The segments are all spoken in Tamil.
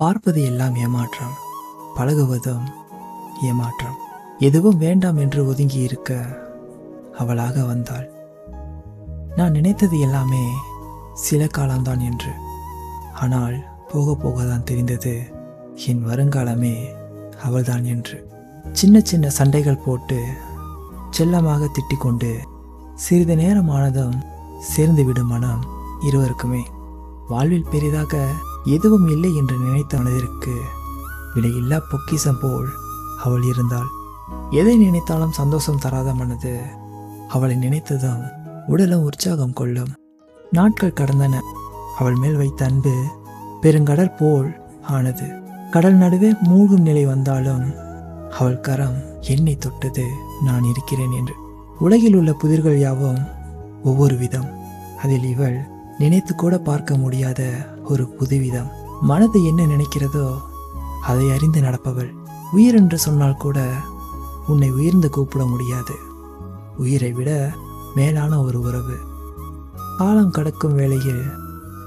பார்ப்பது எல்லாம் ஏமாற்றம் பழகுவதும் ஏமாற்றம். எதுவும் வேண்டாம் என்று ஒதுங்கி இருக்க அவளாக வந்தாள். நான் நினைத்தது எல்லாமே சில காலம்தான் என்று. ஆனால் போக போக தான் தெரிந்தது என் வருங்காலமே அவள்தான் என்று. சின்ன சின்ன சண்டைகள் போட்டு செல்லமாக திட்டிக்கொண்டு சிறிது நேரமானதும் சேர்ந்து விடும் மனம் இருவருக்குமே. வாழ்வில் பெரிதாக எதுவும் இல்லை என்று நினைத்த மனதிற்கு விலையில்லா பொக்கிசம் போல் அவள் இருந்தாள். எதை நினைத்தாலும் சந்தோஷம் தராத மனது அவளை நினைத்ததும் உடலும் உற்சாகம் கொள்ளும். நாட்கள் கடந்தன. அவள் மேல் வைத்த அன்பு பெருங்கடல் போல் ஆனது. கடல் நடுவே மூழ்கும் நிலை வந்தாலும் அவள் கரம் என்னை தொட்டது நான் இருக்கிறேன் என்று. உலகில் உள்ள புதிர்கள் யாவும் ஒவ்வொரு விதம். அதில் இவள் நினைத்து கூட பார்க்க முடியாத ஒரு புதுவிதம். மனது என்ன நினைக்கிறதோ அதை அறிந்து நடப்பவள். உயிர் என்று சொன்னால் கூட உன்னை உயர்ந்து கூப்பிட முடியாது. உயிரை விட மேலான ஒரு உறவு. காலம் கடக்கும் வேளையில்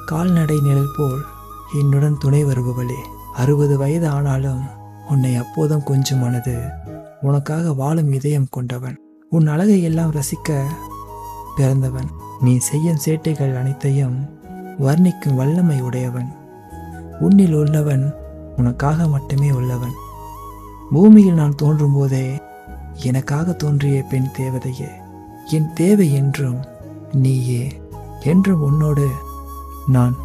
கால்நடை நிழல் போல் என்னுடன் துணை வருபவளே. அறுபது வயது ஆனாலும் உன்னை அப்போதும் கொஞ்சம் மனது உனக்காக வாழும் இதயம் கொண்டவன். உன் அழகை எல்லாம் ரசிக்க பிறந்தவன். நீ செய்யும் சேட்டைகள் அனைத்தையும் வர்ணிக்கும் வல்லமை உடையவன். உன்னில் உள்ளவன் உனக்காக மட்டுமே உள்ளவன். பூமியில் நான் தோன்றும் போதே எனக்காக தோன்றிய பெண் தேவதையே என் தேவை என்றும் நீயே என்றும் உன்னோடு நான்